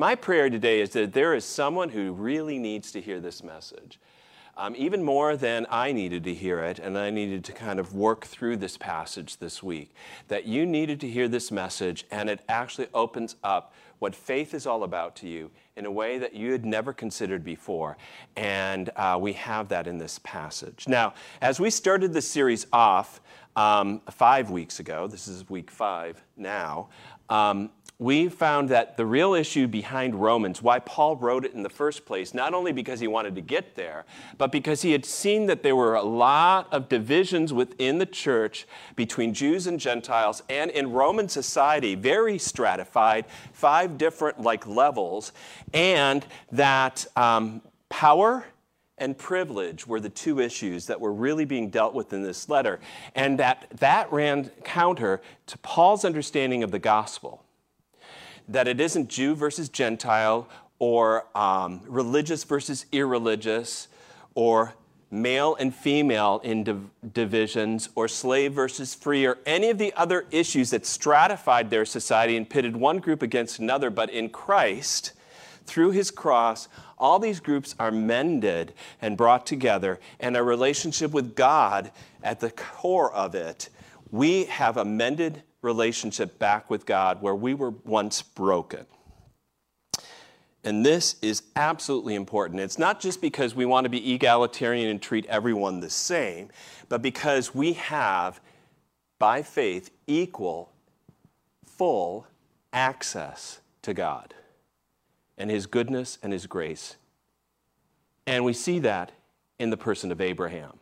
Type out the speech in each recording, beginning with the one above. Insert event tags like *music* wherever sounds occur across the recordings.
My prayer today is that there is someone who really needs to hear this message. Um, even more than I needed to hear it, and I needed to kind of work through this passage this week, that you needed to hear this message, and it actually opens up what faith is all about to you in a way that you had never considered before. And uh, we have that in this passage. Now, as we started the series off um, five weeks ago, this is week five now, um, we found that the real issue behind Romans, why Paul wrote it in the first place, not only because he wanted to get there, but because he had seen that there were a lot of divisions within the church between Jews and Gentiles, and in Roman society, very stratified, five different like levels, and that um, power and privilege were the two issues that were really being dealt with in this letter, and that that ran counter to Paul's understanding of the gospel that it isn't Jew versus Gentile or um, religious versus irreligious or male and female in div- divisions or slave versus free or any of the other issues that stratified their society and pitted one group against another. But in Christ, through his cross, all these groups are mended and brought together, and a relationship with God at the core of it. We have a mended relationship back with God where we were once broken. And this is absolutely important. It's not just because we want to be egalitarian and treat everyone the same, but because we have, by faith, equal, full access to God and His goodness and His grace. And we see that in the person of Abraham.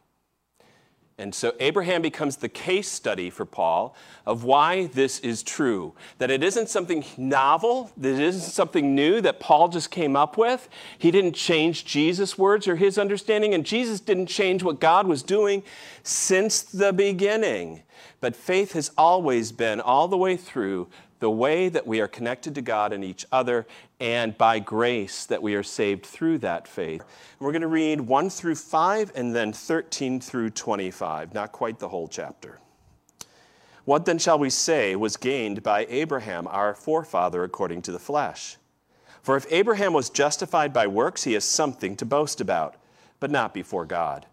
And so Abraham becomes the case study for Paul of why this is true. That it isn't something novel, that it isn't something new that Paul just came up with. He didn't change Jesus' words or his understanding, and Jesus didn't change what God was doing since the beginning. But faith has always been, all the way through, the way that we are connected to God and each other, and by grace that we are saved through that faith. We're going to read 1 through 5 and then 13 through 25, not quite the whole chapter. What then shall we say was gained by Abraham, our forefather, according to the flesh? For if Abraham was justified by works, he has something to boast about, but not before God.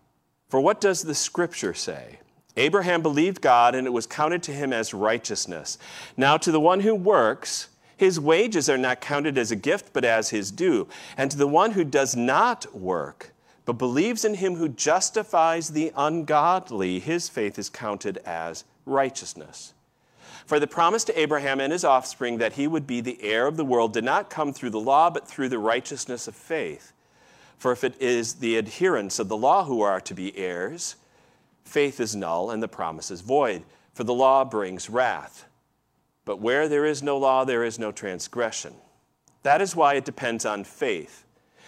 For what does the scripture say? Abraham believed God, and it was counted to him as righteousness. Now, to the one who works, his wages are not counted as a gift, but as his due. And to the one who does not work, but believes in him who justifies the ungodly, his faith is counted as righteousness. For the promise to Abraham and his offspring that he would be the heir of the world did not come through the law, but through the righteousness of faith. For if it is the adherents of the law who are to be heirs, faith is null and the promise is void, for the law brings wrath. But where there is no law, there is no transgression. That is why it depends on faith,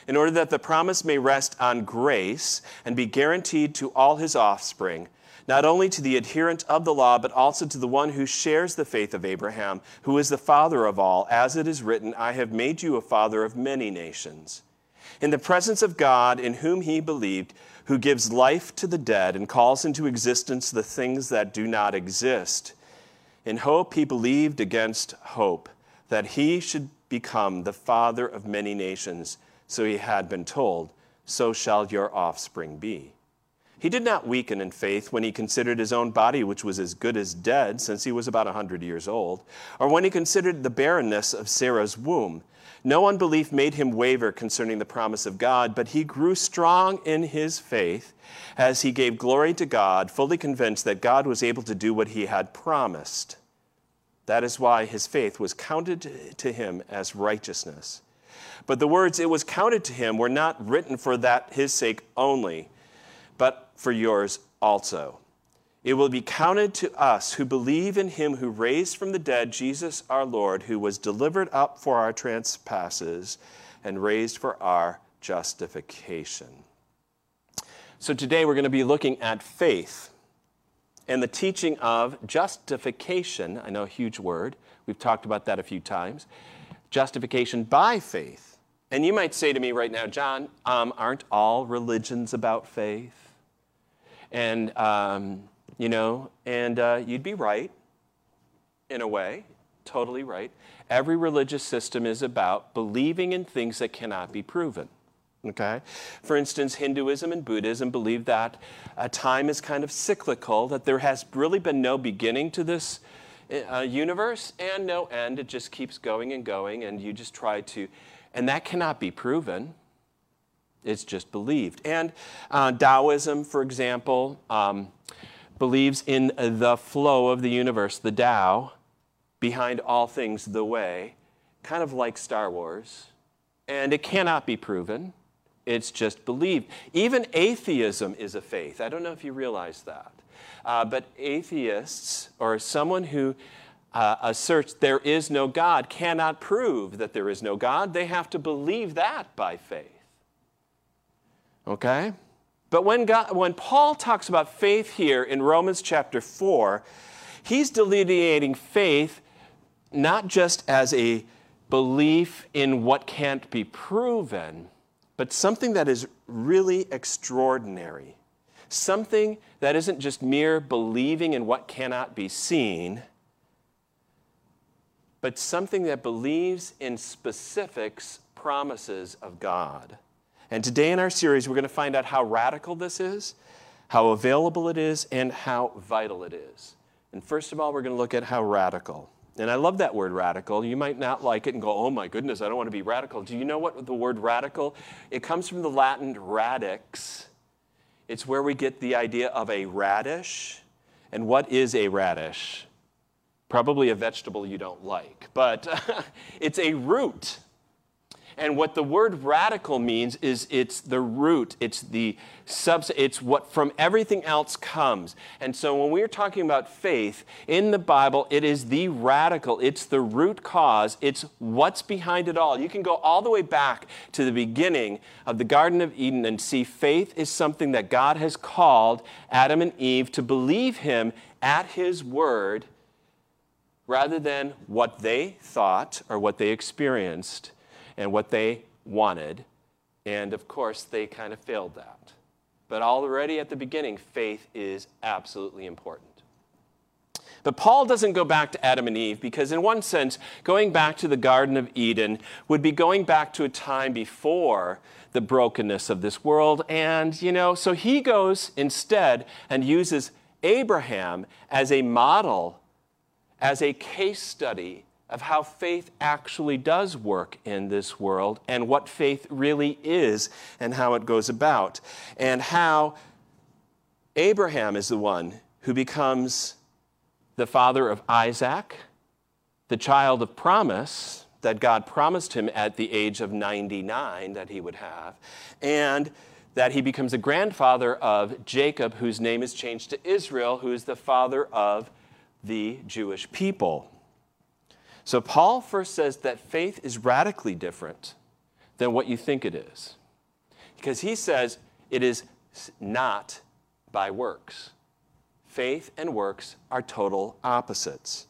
in order that the promise may rest on grace and be guaranteed to all his offspring, not only to the adherent of the law, but also to the one who shares the faith of Abraham, who is the father of all, as it is written, I have made you a father of many nations. In the presence of God, in whom he believed, who gives life to the dead and calls into existence the things that do not exist. In hope, he believed against hope that he should become the father of many nations. So he had been told, So shall your offspring be. He did not weaken in faith when he considered his own body, which was as good as dead, since he was about a 100 years old, or when he considered the barrenness of Sarah's womb. No unbelief made him waver concerning the promise of God, but he grew strong in his faith as he gave glory to God, fully convinced that God was able to do what he had promised. That is why his faith was counted to him as righteousness. But the words it was counted to him were not written for that his sake only, but for yours also. It will be counted to us who believe in him who raised from the dead Jesus our Lord, who was delivered up for our trespasses and raised for our justification. So today we're going to be looking at faith and the teaching of justification. I know a huge word. We've talked about that a few times. Justification by faith. And you might say to me right now, John, um, aren't all religions about faith? And um, you know, and uh, you'd be right in a way. totally right. Every religious system is about believing in things that cannot be proven. Okay? For instance, Hinduism and Buddhism believe that uh, time is kind of cyclical, that there has really been no beginning to this uh, universe and no end. It just keeps going and going, and you just try to, and that cannot be proven. It's just believed. And uh, Taoism, for example, um, believes in the flow of the universe, the Tao, behind all things, the way, kind of like Star Wars. And it cannot be proven, it's just believed. Even atheism is a faith. I don't know if you realize that. Uh, but atheists, or someone who uh, asserts there is no God, cannot prove that there is no God. They have to believe that by faith. Okay? But when, God, when Paul talks about faith here in Romans chapter 4, he's delineating faith not just as a belief in what can't be proven, but something that is really extraordinary. Something that isn't just mere believing in what cannot be seen, but something that believes in specifics, promises of God. And today in our series, we're going to find out how radical this is, how available it is, and how vital it is. And first of all, we're going to look at how radical. And I love that word radical. You might not like it and go, oh my goodness, I don't want to be radical. Do you know what the word radical? It comes from the Latin radix. It's where we get the idea of a radish. And what is a radish? Probably a vegetable you don't like, but *laughs* it's a root. And what the word radical means is it's the root, it's the subs, it's what from everything else comes. And so when we're talking about faith in the Bible, it is the radical, it's the root cause, it's what's behind it all. You can go all the way back to the beginning of the Garden of Eden and see faith is something that God has called Adam and Eve to believe him at his word rather than what they thought or what they experienced and what they wanted. And of course, they kind of failed that. But already at the beginning, faith is absolutely important. But Paul doesn't go back to Adam and Eve because, in one sense, going back to the Garden of Eden would be going back to a time before the brokenness of this world. And, you know, so he goes instead and uses Abraham as a model, as a case study of how faith actually does work in this world and what faith really is and how it goes about, and how Abraham is the one who becomes the father of Isaac, the child of promise that God promised him at the age of 99 that he would have, and that he becomes a grandfather of Jacob, whose name is changed to Israel, who is the father of the Jewish people. So Paul first says that faith is radically different than what you think it is. Because he says it is not by works. Faith and works are total opposites.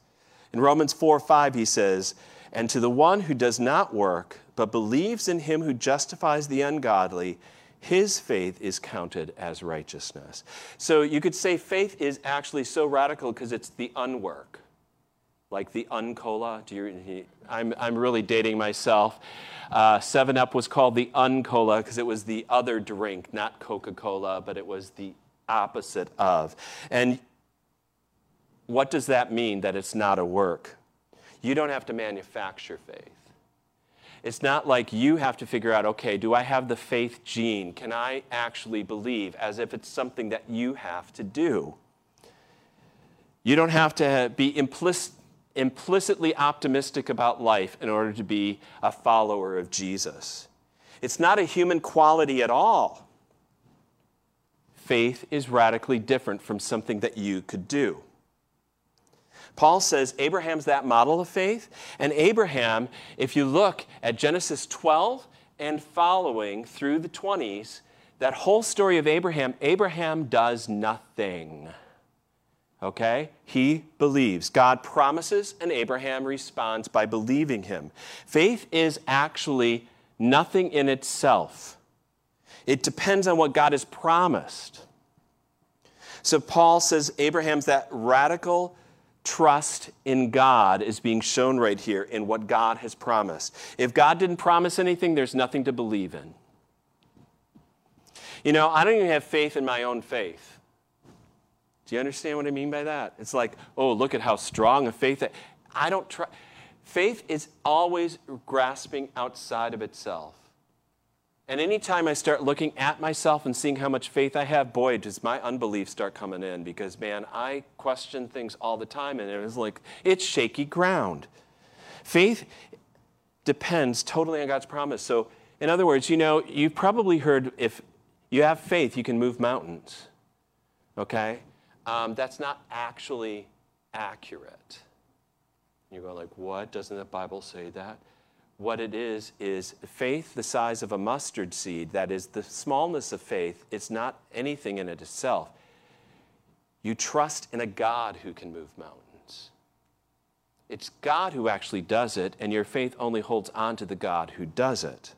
In Romans 4 5, he says, And to the one who does not work, but believes in him who justifies the ungodly, his faith is counted as righteousness. So you could say faith is actually so radical because it's the unwork like the Uncola. Do you, I'm, I'm really dating myself. Uh, Seven Up was called the Uncola because it was the other drink, not Coca Cola, but it was the opposite of. And what does that mean that it's not a work? You don't have to manufacture faith. It's not like you have to figure out, okay, do I have the faith gene? Can I actually believe as if it's something that you have to do? You don't have to be implicit implicitly optimistic about life in order to be a follower of Jesus. It's not a human quality at all. Faith is radically different from something that you could do. Paul says Abraham's that model of faith, and Abraham, if you look at Genesis 12 and following through the 20s, that whole story of Abraham, Abraham does nothing. Okay? He believes. God promises, and Abraham responds by believing him. Faith is actually nothing in itself, it depends on what God has promised. So Paul says Abraham's that radical trust in God is being shown right here in what God has promised. If God didn't promise anything, there's nothing to believe in. You know, I don't even have faith in my own faith. Do you understand what I mean by that? It's like, oh, look at how strong a faith. That, I don't try. Faith is always grasping outside of itself. And anytime I start looking at myself and seeing how much faith I have, boy, does my unbelief start coming in because, man, I question things all the time and it was like, it's shaky ground. Faith depends totally on God's promise. So, in other words, you know, you've probably heard if you have faith, you can move mountains. Okay? Um, that's not actually accurate. You go like, what? Doesn't the Bible say that? what it is is faith the size of a mustard seed, that is the smallness of faith, it's not anything in it itself. You trust in a God who can move mountains. It's God who actually does it, and your faith only holds on to the God who does it.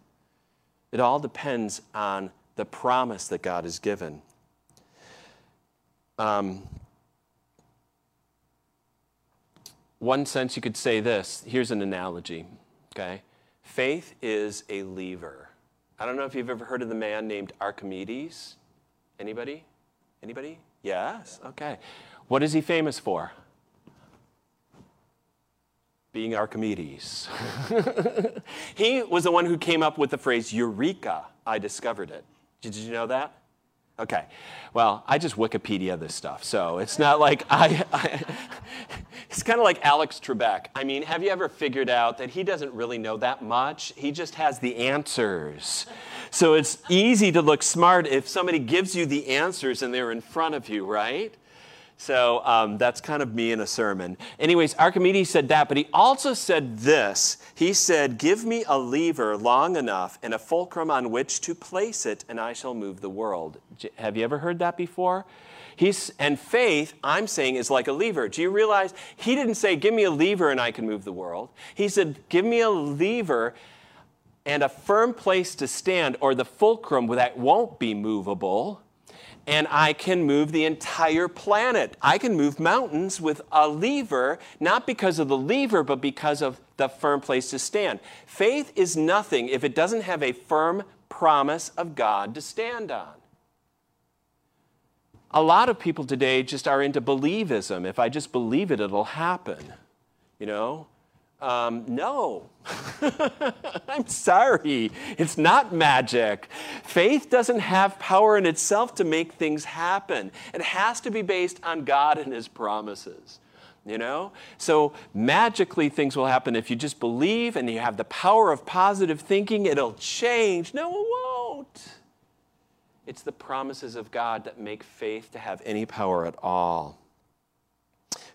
It all depends on the promise that God has given. Um, one sense you could say this here's an analogy, okay? Faith is a lever. I don't know if you've ever heard of the man named Archimedes. Anybody? Anybody? Yes? Okay. What is he famous for? Being Archimedes. *laughs* he was the one who came up with the phrase, Eureka, I discovered it. Did you know that? Okay. Well, I just Wikipedia this stuff, so it's not like I. I it's kind of like Alex Trebek. I mean, have you ever figured out that he doesn't really know that much? He just has the answers. So it's easy to look smart if somebody gives you the answers and they're in front of you, right? So um, that's kind of me in a sermon. Anyways, Archimedes said that, but he also said this. He said, Give me a lever long enough and a fulcrum on which to place it, and I shall move the world. Have you ever heard that before? He's, and faith, I'm saying, is like a lever. Do you realize he didn't say, Give me a lever and I can move the world? He said, Give me a lever and a firm place to stand, or the fulcrum that won't be movable and I can move the entire planet. I can move mountains with a lever, not because of the lever, but because of the firm place to stand. Faith is nothing if it doesn't have a firm promise of God to stand on. A lot of people today just are into believism. If I just believe it, it'll happen. You know? Um, no. *laughs* I'm sorry. It's not magic. Faith doesn't have power in itself to make things happen, it has to be based on God and His promises. You know? So magically things will happen if you just believe and you have the power of positive thinking, it'll change. No, it won't. It's the promises of God that make faith to have any power at all.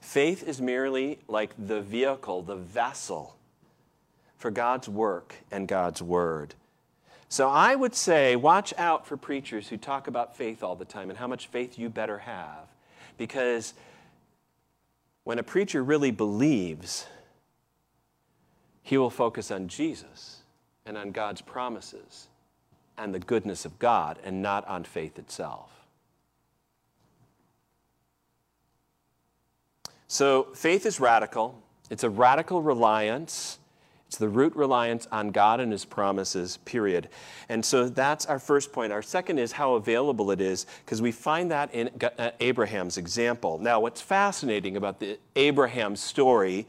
Faith is merely like the vehicle, the vessel for God's work and God's word. So I would say, watch out for preachers who talk about faith all the time and how much faith you better have. Because when a preacher really believes, he will focus on Jesus and on God's promises and the goodness of God and not on faith itself. So faith is radical. It's a radical reliance. It's the root reliance on God and His promises, period. And so that's our first point. Our second is how available it is, because we find that in uh, Abraham's example. Now, what's fascinating about the Abraham story,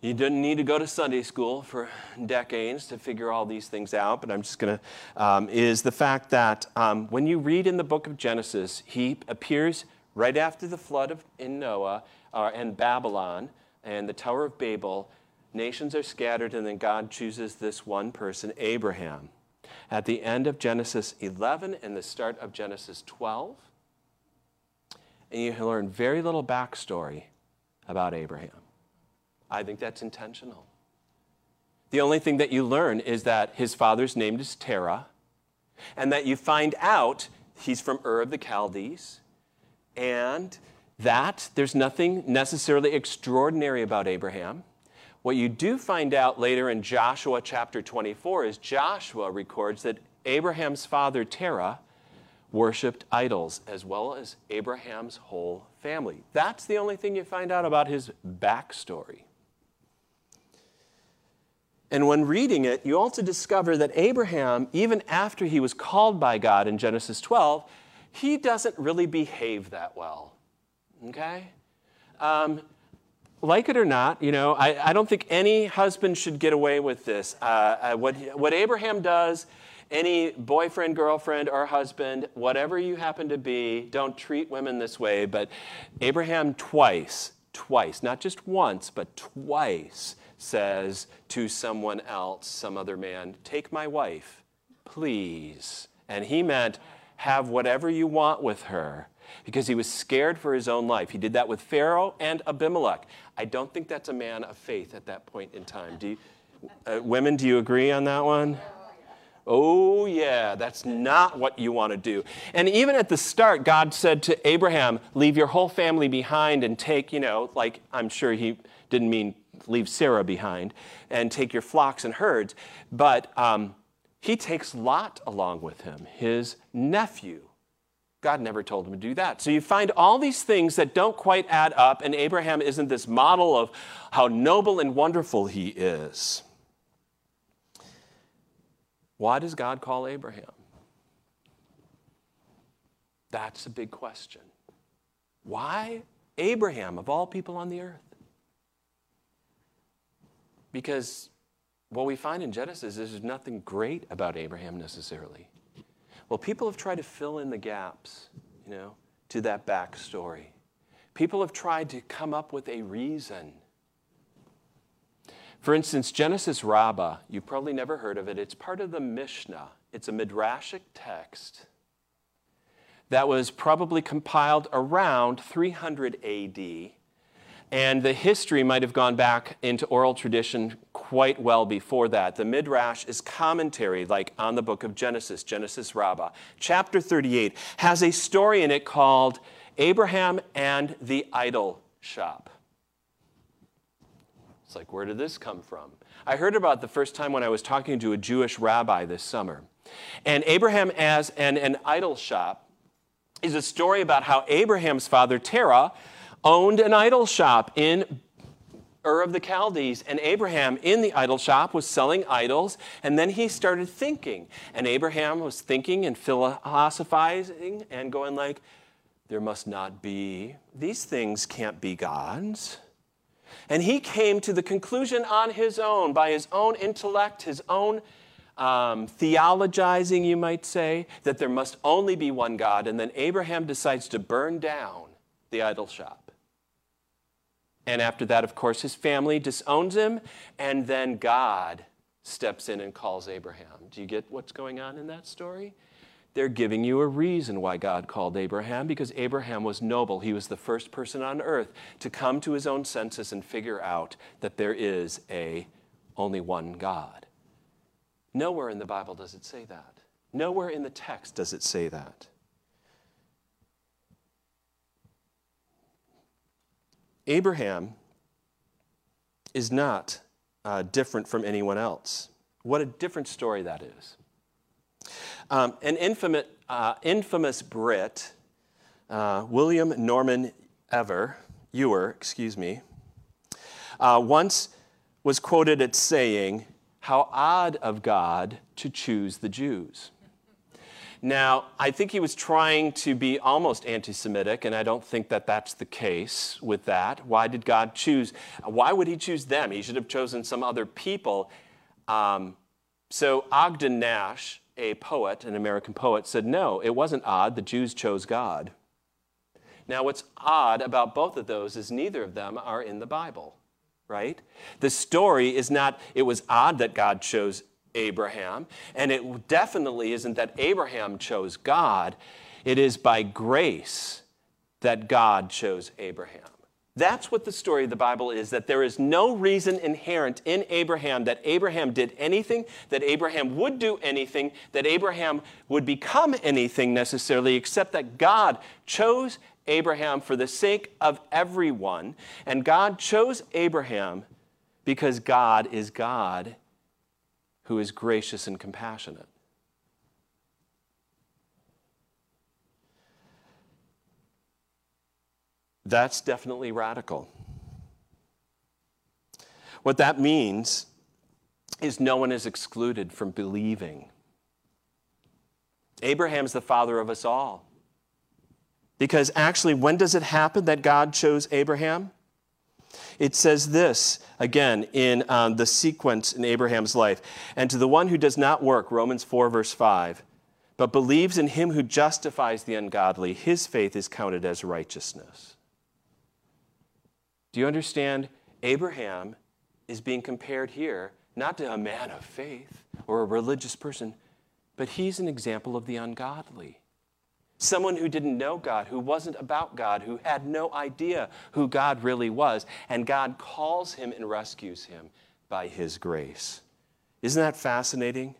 you didn't need to go to Sunday school for decades to figure all these things out, but I'm just going to, um, is the fact that um, when you read in the book of Genesis, he appears right after the flood of, in Noah uh, and Babylon and the Tower of Babel, nations are scattered, and then God chooses this one person, Abraham. At the end of Genesis 11 and the start of Genesis 12, and you learn very little backstory about Abraham. I think that's intentional. The only thing that you learn is that his father's name is Terah, and that you find out he's from Ur of the Chaldees, and that there's nothing necessarily extraordinary about Abraham. What you do find out later in Joshua chapter 24 is Joshua records that Abraham's father Terah worshiped idols, as well as Abraham's whole family. That's the only thing you find out about his backstory. And when reading it, you also discover that Abraham, even after he was called by God in Genesis 12, he doesn't really behave that well. Okay? Um, like it or not, you know, I, I, don't think any husband should get away with this. Uh, uh, what, what Abraham does, any boyfriend, girlfriend, or husband, whatever you happen to be, don't treat women this way. But Abraham twice, twice, not just once, but twice, says to someone else, some other man, Take my wife, please. And he meant, Have whatever you want with her because he was scared for his own life. He did that with Pharaoh and Abimelech. I don't think that's a man of faith at that point in time. Do you, uh, women, do you agree on that one? Oh, yeah, that's not what you want to do. And even at the start, God said to Abraham, Leave your whole family behind and take, you know, like I'm sure he didn't mean leave Sarah behind, and take your flocks and herds. But um, he takes Lot along with him, his nephew. God never told him to do that. So you find all these things that don't quite add up, and Abraham isn't this model of how noble and wonderful he is. Why does God call Abraham? That's a big question. Why Abraham, of all people on the earth? Because what we find in Genesis is there's nothing great about Abraham necessarily. Well, people have tried to fill in the gaps, you know, to that backstory. People have tried to come up with a reason. For instance, Genesis Rabbah, you've probably never heard of it. It's part of the Mishnah. It's a midrashic text that was probably compiled around 300 AD and the history might have gone back into oral tradition quite well before that. The Midrash is commentary, like on the book of Genesis, Genesis Rabbah. Chapter 38 has a story in it called Abraham and the Idol Shop. It's like, where did this come from? I heard about the first time when I was talking to a Jewish rabbi this summer. And Abraham as an, an idol shop is a story about how Abraham's father, Terah, owned an idol shop in Ur of the Chaldees, and Abraham in the idol shop was selling idols, and then he started thinking. And Abraham was thinking and philosophizing and going like, there must not be, these things can't be God's. And he came to the conclusion on his own, by his own intellect, his own um, theologizing, you might say, that there must only be one God. And then Abraham decides to burn down the idol shop. And after that, of course, his family disowns him, and then God steps in and calls Abraham. Do you get what's going on in that story? They're giving you a reason why God called Abraham because Abraham was noble. He was the first person on earth to come to his own senses and figure out that there is a only one God. Nowhere in the Bible does it say that. Nowhere in the text does it say that. Abraham is not uh, different from anyone else. What a different story that is. Um, an infamous, uh, infamous Brit, uh, William Norman Ever, Ewer, excuse me, uh, once was quoted as saying, How odd of God to choose the Jews. Now, I think he was trying to be almost anti Semitic, and I don't think that that's the case with that. Why did God choose? Why would he choose them? He should have chosen some other people. Um, so, Ogden Nash, a poet, an American poet, said, No, it wasn't odd. The Jews chose God. Now, what's odd about both of those is neither of them are in the Bible, right? The story is not, it was odd that God chose Abraham. And it definitely isn't that Abraham chose God, it is by grace that God chose Abraham. That's what the story of the Bible is that there is no reason inherent in Abraham that Abraham did anything, that Abraham would do anything, that Abraham would become anything necessarily, except that God chose Abraham for the sake of everyone. And God chose Abraham because God is God who is gracious and compassionate. That's definitely radical. What that means is no one is excluded from believing. Abraham's the father of us all. Because actually, when does it happen that God chose Abraham? It says this again in um, the sequence in Abraham's life. And to the one who does not work, Romans 4, verse 5, but believes in him who justifies the ungodly, his faith is counted as righteousness. Do you understand? Abraham is being compared here not to a man of faith or a religious person, but he's an example of the ungodly. Someone who didn't know God, who wasn't about God, who had no idea who God really was, and God calls him and rescues him by his grace. Isn't that fascinating?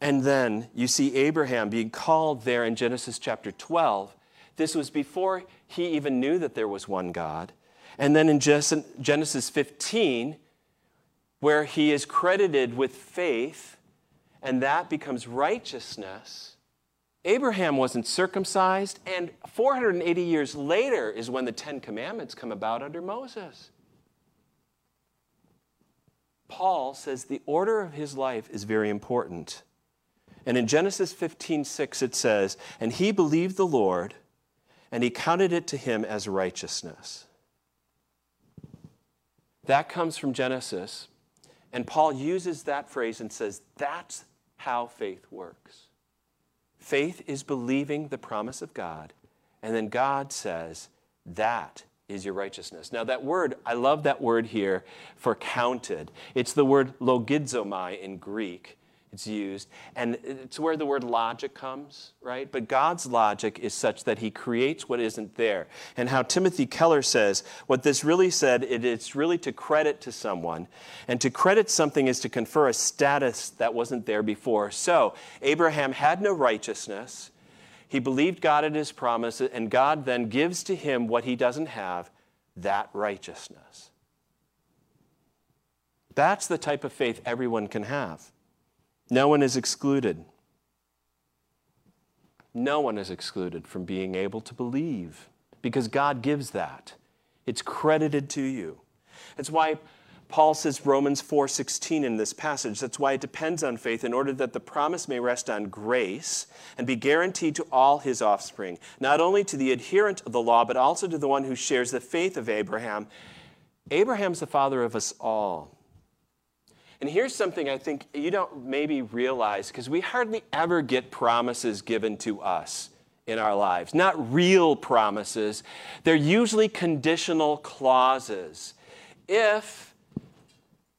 And then you see Abraham being called there in Genesis chapter 12. This was before he even knew that there was one God. And then in Genesis 15, where he is credited with faith, and that becomes righteousness. Abraham wasn't circumcised, and 480 years later is when the Ten Commandments come about under Moses. Paul says the order of his life is very important. And in Genesis 15 6, it says, And he believed the Lord, and he counted it to him as righteousness. That comes from Genesis. And Paul uses that phrase and says, That's how faith works. Faith is believing the promise of God, and then God says, That is your righteousness. Now, that word, I love that word here for counted. It's the word logizomai in Greek it's used. And it's where the word logic comes, right? But God's logic is such that he creates what isn't there. And how Timothy Keller says, what this really said, it, it's really to credit to someone. And to credit something is to confer a status that wasn't there before. So, Abraham had no righteousness. He believed God at his promise, and God then gives to him what he doesn't have that righteousness. That's the type of faith everyone can have. No one is excluded. No one is excluded from being able to believe because God gives that. It's credited to you. That's why Paul says Romans 4:16 in this passage. That's why it depends on faith in order that the promise may rest on grace and be guaranteed to all his offspring, not only to the adherent of the law but also to the one who shares the faith of Abraham. Abraham's the father of us all. And here's something I think you don't maybe realize because we hardly ever get promises given to us in our lives. Not real promises, they're usually conditional clauses. If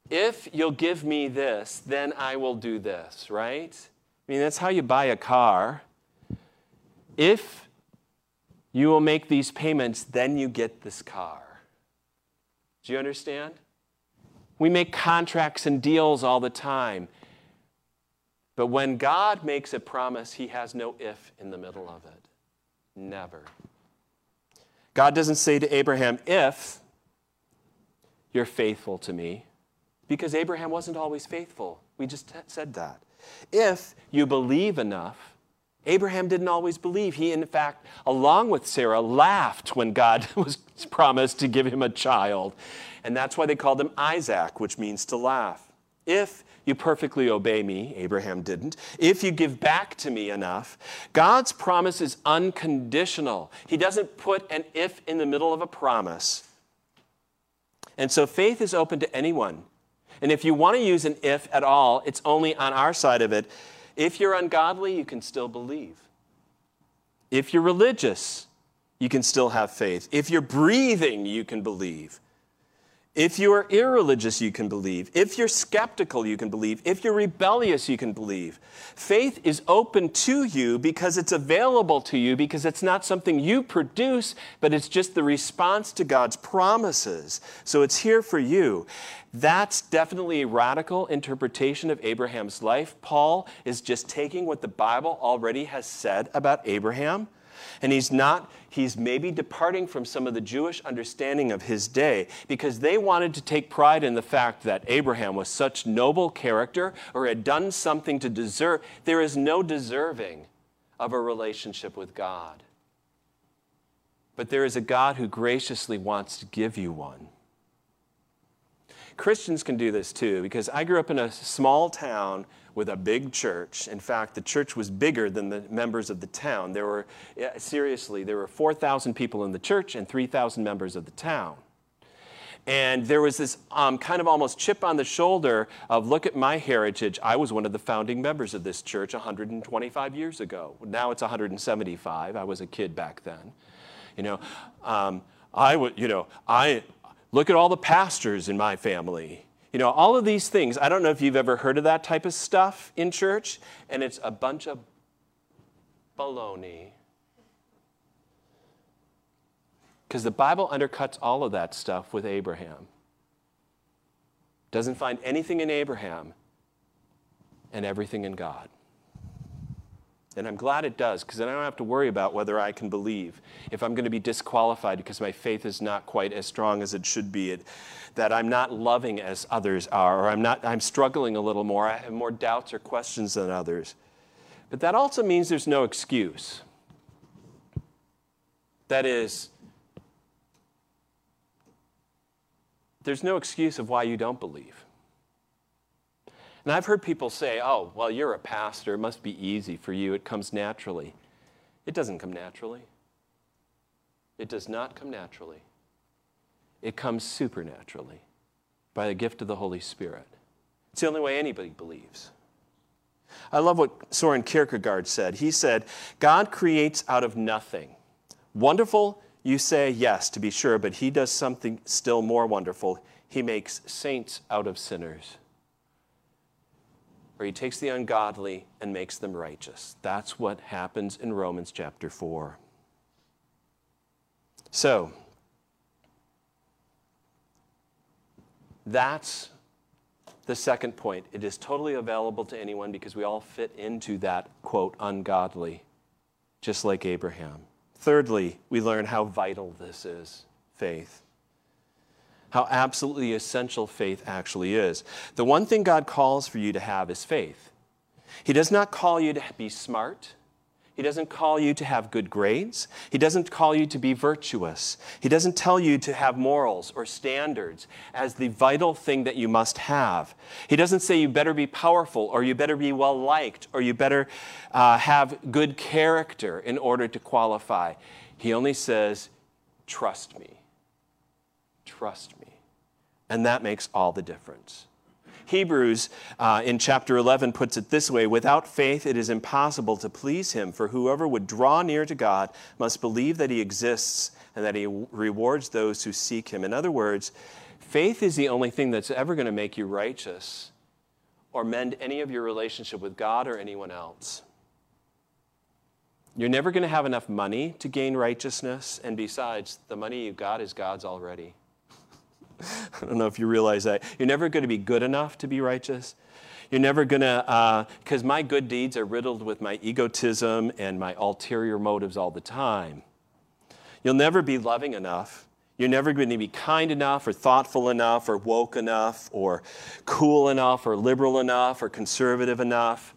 if you'll give me this, then I will do this, right? I mean, that's how you buy a car. If you will make these payments, then you get this car. Do you understand? We make contracts and deals all the time. But when God makes a promise, He has no if in the middle of it. Never. God doesn't say to Abraham, if you're faithful to me, because Abraham wasn't always faithful. We just said that. If you believe enough, Abraham didn't always believe. He, in fact, along with Sarah, laughed when God *laughs* was promised to give him a child. And that's why they called him Isaac, which means to laugh. If you perfectly obey me, Abraham didn't, if you give back to me enough, God's promise is unconditional. He doesn't put an if in the middle of a promise. And so faith is open to anyone. And if you want to use an if at all, it's only on our side of it. If you're ungodly, you can still believe. If you're religious, you can still have faith. If you're breathing, you can believe. If you are irreligious, you can believe. If you're skeptical, you can believe. If you're rebellious, you can believe. Faith is open to you because it's available to you, because it's not something you produce, but it's just the response to God's promises. So it's here for you. That's definitely a radical interpretation of Abraham's life. Paul is just taking what the Bible already has said about Abraham and he's not, he's maybe departing from some of the Jewish understanding of his day because they wanted to take pride in the fact that Abraham was such noble character or had done something to deserve. There is no deserving of a relationship with God. but there is a God who graciously wants to give you one. Christians can do this too, because I grew up in a small town with a big church. In fact, the church was bigger than the members of the town. There were, seriously, there were 4,000 people in the church and 3,000 members of the town. And there was this um, kind of almost chip on the shoulder of, look at my heritage. I was one of the founding members of this church 125 years ago. Now it's 175. I was a kid back then. You know, um, I would, you know, I look at all the pastors in my family. You know, all of these things. I don't know if you've ever heard of that type of stuff in church, and it's a bunch of baloney. Because the Bible undercuts all of that stuff with Abraham. Doesn't find anything in Abraham and everything in God. And I'm glad it does, because then I don't have to worry about whether I can believe. If I'm going to be disqualified because my faith is not quite as strong as it should be, it, that I'm not loving as others are, or I'm, not, I'm struggling a little more, I have more doubts or questions than others. But that also means there's no excuse. That is, there's no excuse of why you don't believe. And I've heard people say, oh, well, you're a pastor. It must be easy for you. It comes naturally. It doesn't come naturally. It does not come naturally. It comes supernaturally by the gift of the Holy Spirit. It's the only way anybody believes. I love what Soren Kierkegaard said. He said, God creates out of nothing. Wonderful, you say, yes, to be sure, but he does something still more wonderful. He makes saints out of sinners or he takes the ungodly and makes them righteous. That's what happens in Romans chapter 4. So, that's the second point. It is totally available to anyone because we all fit into that, quote, ungodly, just like Abraham. Thirdly, we learn how vital this is faith how absolutely essential faith actually is. The one thing God calls for you to have is faith. He does not call you to be smart. He doesn't call you to have good grades. He doesn't call you to be virtuous. He doesn't tell you to have morals or standards as the vital thing that you must have. He doesn't say you better be powerful or you better be well liked or you better uh, have good character in order to qualify. He only says, trust me. Trust me. And that makes all the difference. Hebrews uh, in chapter 11 puts it this way Without faith, it is impossible to please him, for whoever would draw near to God must believe that he exists and that he rewards those who seek him. In other words, faith is the only thing that's ever going to make you righteous or mend any of your relationship with God or anyone else. You're never going to have enough money to gain righteousness, and besides, the money you got is God's already. *laughs* I don't know if you realize that. You're never going to be good enough to be righteous. You're never going to, because uh, my good deeds are riddled with my egotism and my ulterior motives all the time. You'll never be loving enough. You're never going to be kind enough or thoughtful enough or woke enough or cool enough or liberal enough or conservative enough.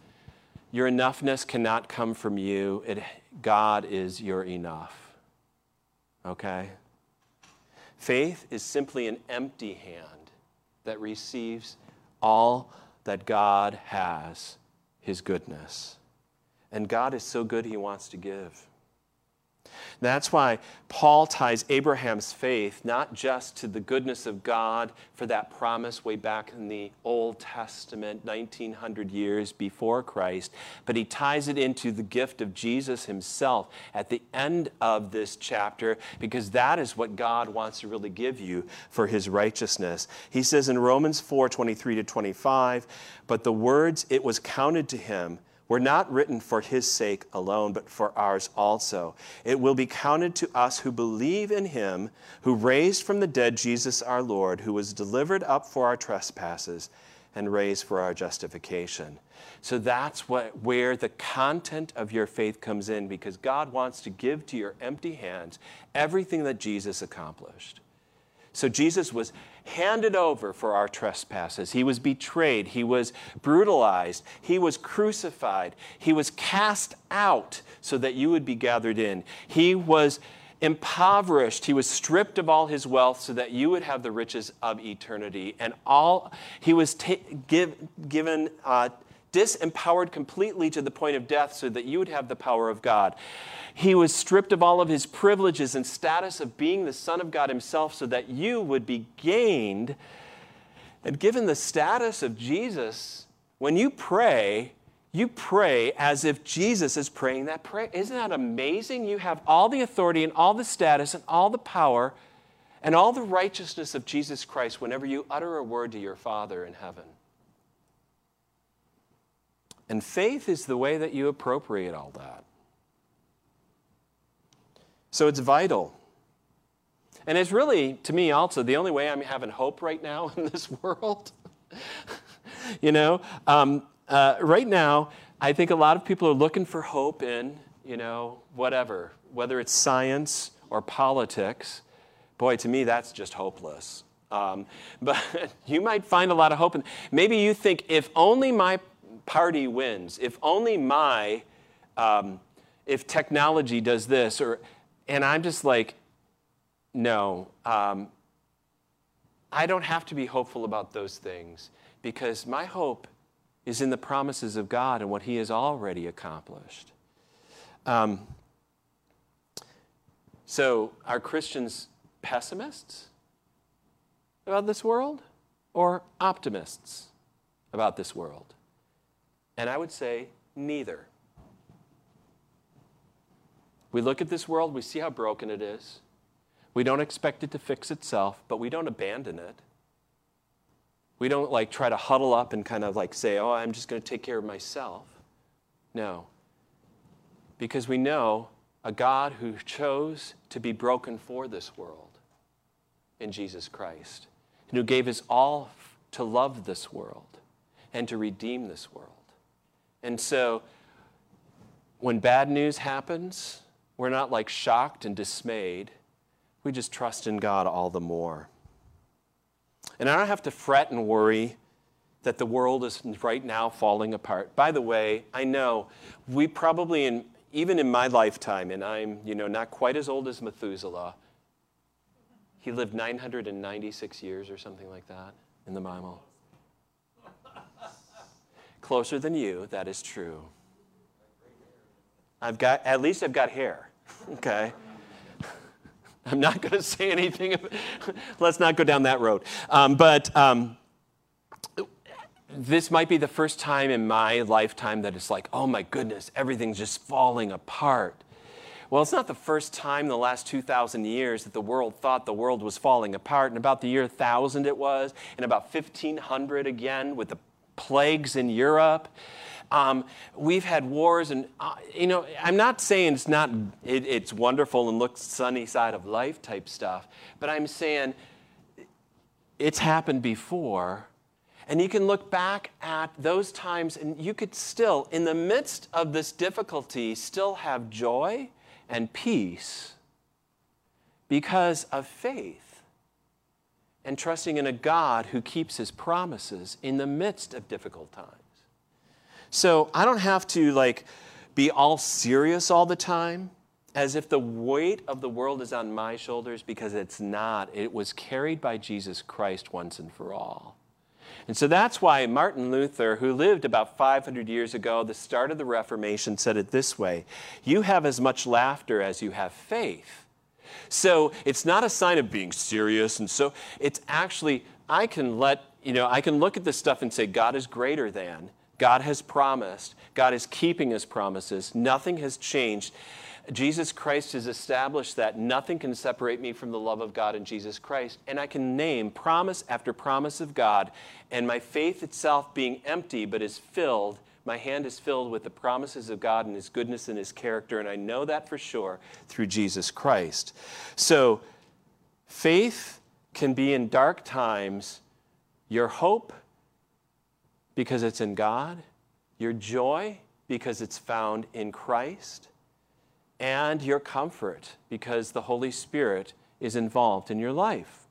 Your enoughness cannot come from you. It, God is your enough. Okay? Faith is simply an empty hand that receives all that God has, His goodness. And God is so good, He wants to give. That's why Paul ties Abraham's faith not just to the goodness of God for that promise way back in the Old Testament, 1900 years before Christ, but he ties it into the gift of Jesus himself at the end of this chapter because that is what God wants to really give you for his righteousness. He says in Romans 4 23 to 25, but the words it was counted to him were not written for his sake alone, but for ours also. It will be counted to us who believe in him, who raised from the dead Jesus our Lord, who was delivered up for our trespasses and raised for our justification. So that's what, where the content of your faith comes in, because God wants to give to your empty hands everything that Jesus accomplished. So Jesus was handed over for our trespasses. He was betrayed. He was brutalized. He was crucified. He was cast out so that you would be gathered in. He was impoverished. He was stripped of all his wealth so that you would have the riches of eternity. And all he was give, given uh, disempowered completely to the point of death so that you would have the power of God. He was stripped of all of his privileges and status of being the Son of God himself so that you would be gained. And given the status of Jesus, when you pray, you pray as if Jesus is praying that prayer. Isn't that amazing? You have all the authority and all the status and all the power and all the righteousness of Jesus Christ whenever you utter a word to your Father in heaven. And faith is the way that you appropriate all that. So it's vital. And it's really, to me, also the only way I'm having hope right now *laughs* in this world. *laughs* you know, um, uh, right now, I think a lot of people are looking for hope in, you know, whatever, whether it's science or politics. Boy, to me, that's just hopeless. Um, *laughs* but you might find a lot of hope. In, maybe you think if only my party wins, if only my, um, if technology does this, or, and I'm just like, no, um, I don't have to be hopeful about those things because my hope is in the promises of God and what He has already accomplished. Um, so, are Christians pessimists about this world or optimists about this world? And I would say neither. We look at this world, we see how broken it is. We don't expect it to fix itself, but we don't abandon it. We don't like try to huddle up and kind of like say, oh, I'm just going to take care of myself. No. Because we know a God who chose to be broken for this world in Jesus Christ, and who gave his all to love this world and to redeem this world. And so when bad news happens, we're not like shocked and dismayed. We just trust in God all the more. And I don't have to fret and worry that the world is right now falling apart. By the way, I know we probably, in, even in my lifetime, and I'm you know, not quite as old as Methuselah, he lived 996 years or something like that in the Bible. Closer than you, that is true. I've got, at least I've got hair, *laughs* okay? I'm not going to say anything. *laughs* Let's not go down that road. Um, but um, this might be the first time in my lifetime that it's like, oh my goodness, everything's just falling apart. Well, it's not the first time in the last 2,000 years that the world thought the world was falling apart. In about the year 1000, it was, and about 1500 again with the plagues in Europe. Um, we've had wars, and uh, you know, I'm not saying it's not it, it's wonderful and looks sunny side of life type stuff, but I'm saying it's happened before. And you can look back at those times, and you could still, in the midst of this difficulty, still have joy and peace because of faith and trusting in a God who keeps his promises in the midst of difficult times. So I don't have to like be all serious all the time as if the weight of the world is on my shoulders because it's not. It was carried by Jesus Christ once and for all. And so that's why Martin Luther, who lived about 500 years ago, the start of the Reformation, said it this way You have as much laughter as you have faith. So it's not a sign of being serious. And so it's actually, I can let, you know, I can look at this stuff and say, God is greater than. God has promised. God is keeping his promises. Nothing has changed. Jesus Christ has established that nothing can separate me from the love of God in Jesus Christ. And I can name promise after promise of God, and my faith itself being empty but is filled. My hand is filled with the promises of God and His goodness and His character, and I know that for sure through Jesus Christ. So, faith can be in dark times your hope because it's in God, your joy because it's found in Christ, and your comfort because the Holy Spirit is involved in your life.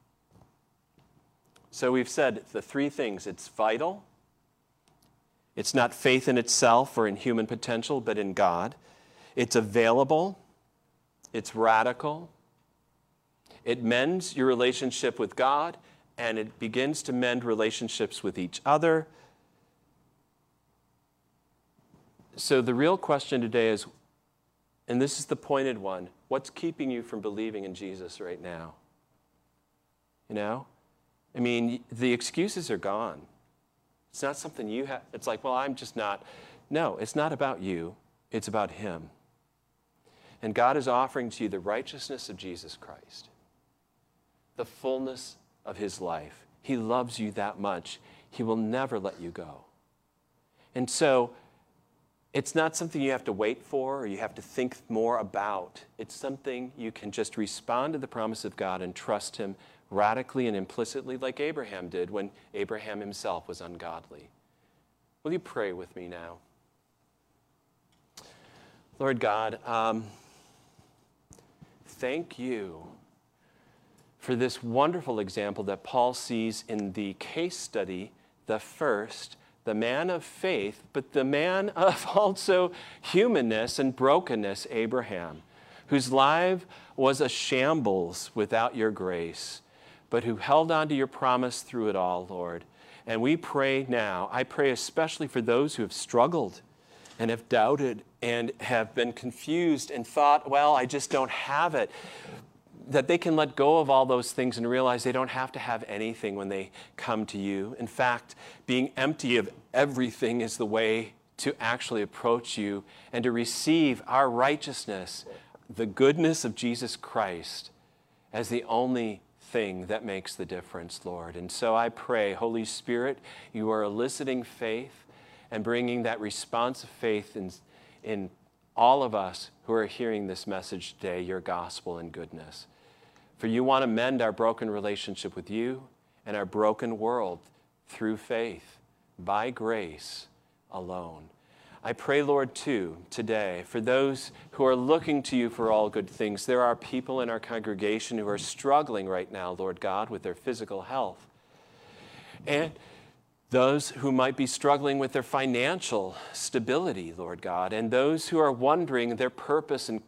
So we've said the three things it's vital, it's not faith in itself or in human potential, but in God, it's available, it's radical, it mends your relationship with God and it begins to mend relationships with each other. So, the real question today is, and this is the pointed one what's keeping you from believing in Jesus right now? You know? I mean, the excuses are gone. It's not something you have, it's like, well, I'm just not. No, it's not about you, it's about Him. And God is offering to you the righteousness of Jesus Christ, the fullness of His life. He loves you that much, He will never let you go. And so, it's not something you have to wait for or you have to think more about. It's something you can just respond to the promise of God and trust Him radically and implicitly, like Abraham did when Abraham himself was ungodly. Will you pray with me now? Lord God, um, thank you for this wonderful example that Paul sees in the case study, the first, the man of faith, but the man *laughs* of also humanness and brokenness, Abraham, whose life was a shambles without your grace, but who held on to your promise through it all, Lord. And we pray now, I pray especially for those who have struggled and have doubted and have been confused and thought, well, I just don't have it. That they can let go of all those things and realize they don't have to have anything when they come to you. In fact, being empty of everything is the way to actually approach you and to receive our righteousness, the goodness of Jesus Christ, as the only thing that makes the difference, Lord. And so I pray, Holy Spirit, you are eliciting faith and bringing that response of faith in, in all of us who are hearing this message today, your gospel and goodness. For you want to mend our broken relationship with you and our broken world through faith, by grace alone. I pray, Lord, too, today, for those who are looking to you for all good things. There are people in our congregation who are struggling right now, Lord God, with their physical health. And those who might be struggling with their financial stability, Lord God, and those who are wondering their purpose and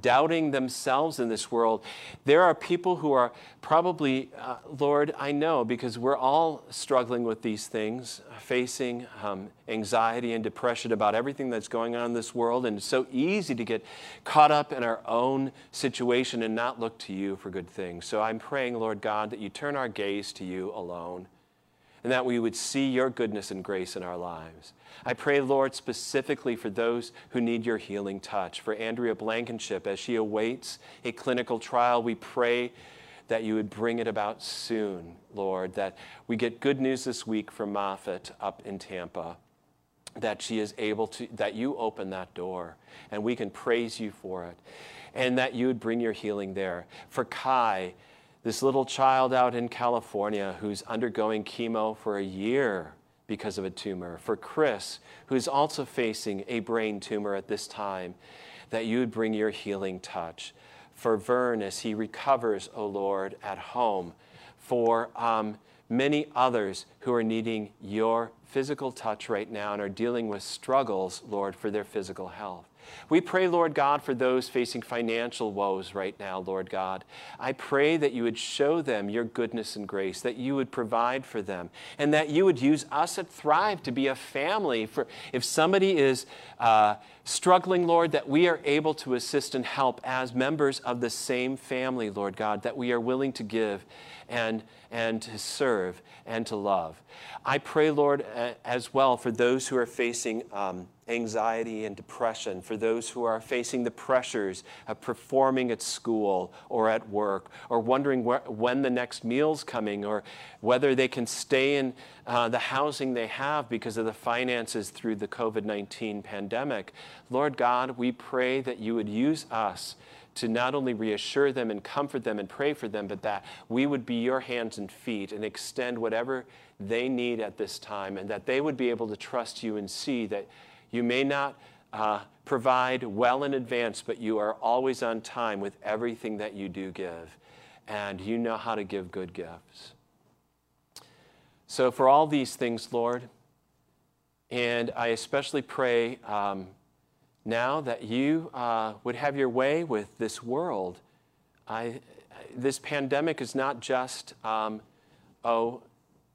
doubting themselves in this world. There are people who are probably, uh, Lord, I know, because we're all struggling with these things, facing um, anxiety and depression about everything that's going on in this world, and it's so easy to get caught up in our own situation and not look to you for good things. So I'm praying, Lord God, that you turn our gaze to you alone and that we would see your goodness and grace in our lives. I pray, Lord, specifically for those who need your healing touch. For Andrea Blankenship, as she awaits a clinical trial, we pray that you would bring it about soon, Lord, that we get good news this week from Moffitt up in Tampa, that she is able to, that you open that door, and we can praise you for it, and that you would bring your healing there. For Kai, this little child out in California who's undergoing chemo for a year because of a tumor. For Chris, who's also facing a brain tumor at this time, that you would bring your healing touch. For Vern, as he recovers, O oh Lord, at home. For um, many others who are needing your physical touch right now and are dealing with struggles, Lord, for their physical health. We pray, Lord God, for those facing financial woes right now, Lord God. I pray that you would show them your goodness and grace, that you would provide for them, and that you would use us at Thrive to be a family. For if somebody is uh, struggling, Lord, that we are able to assist and help as members of the same family, Lord God, that we are willing to give and, and to serve and to love. I pray, Lord, as well for those who are facing um, anxiety and depression, for those who are facing the pressures of performing at school or at work, or wondering when the next meal's coming, or whether they can stay in uh, the housing they have because of the finances through the COVID 19 pandemic. Lord God, we pray that you would use us to not only reassure them and comfort them and pray for them, but that we would be your hands and feet and extend whatever they need at this time, and that they would be able to trust you and see that you may not uh, provide well in advance, but you are always on time with everything that you do give, and you know how to give good gifts. So, for all these things, Lord, and I especially pray. Um, now that you uh, would have your way with this world. I, this pandemic is not just, um, oh,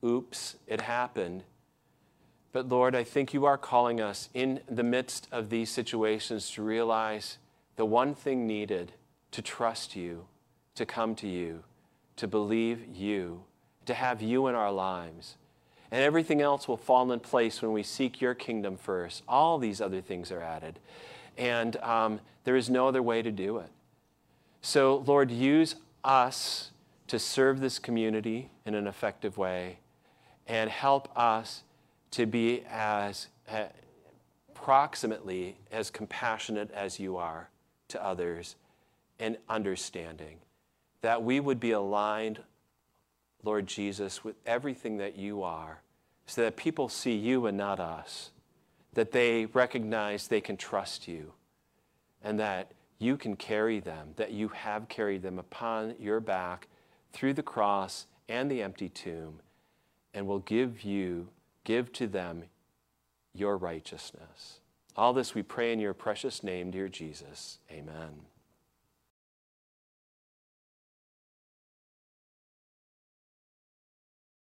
oops, it happened. But Lord, I think you are calling us in the midst of these situations to realize the one thing needed to trust you, to come to you, to believe you, to have you in our lives. And everything else will fall in place when we seek your kingdom first. All these other things are added. And um, there is no other way to do it. So, Lord, use us to serve this community in an effective way and help us to be as uh, approximately as compassionate as you are to others and understanding. That we would be aligned, Lord Jesus, with everything that you are, so that people see you and not us. That they recognize they can trust you and that you can carry them, that you have carried them upon your back through the cross and the empty tomb, and will give you, give to them your righteousness. All this we pray in your precious name, dear Jesus. Amen.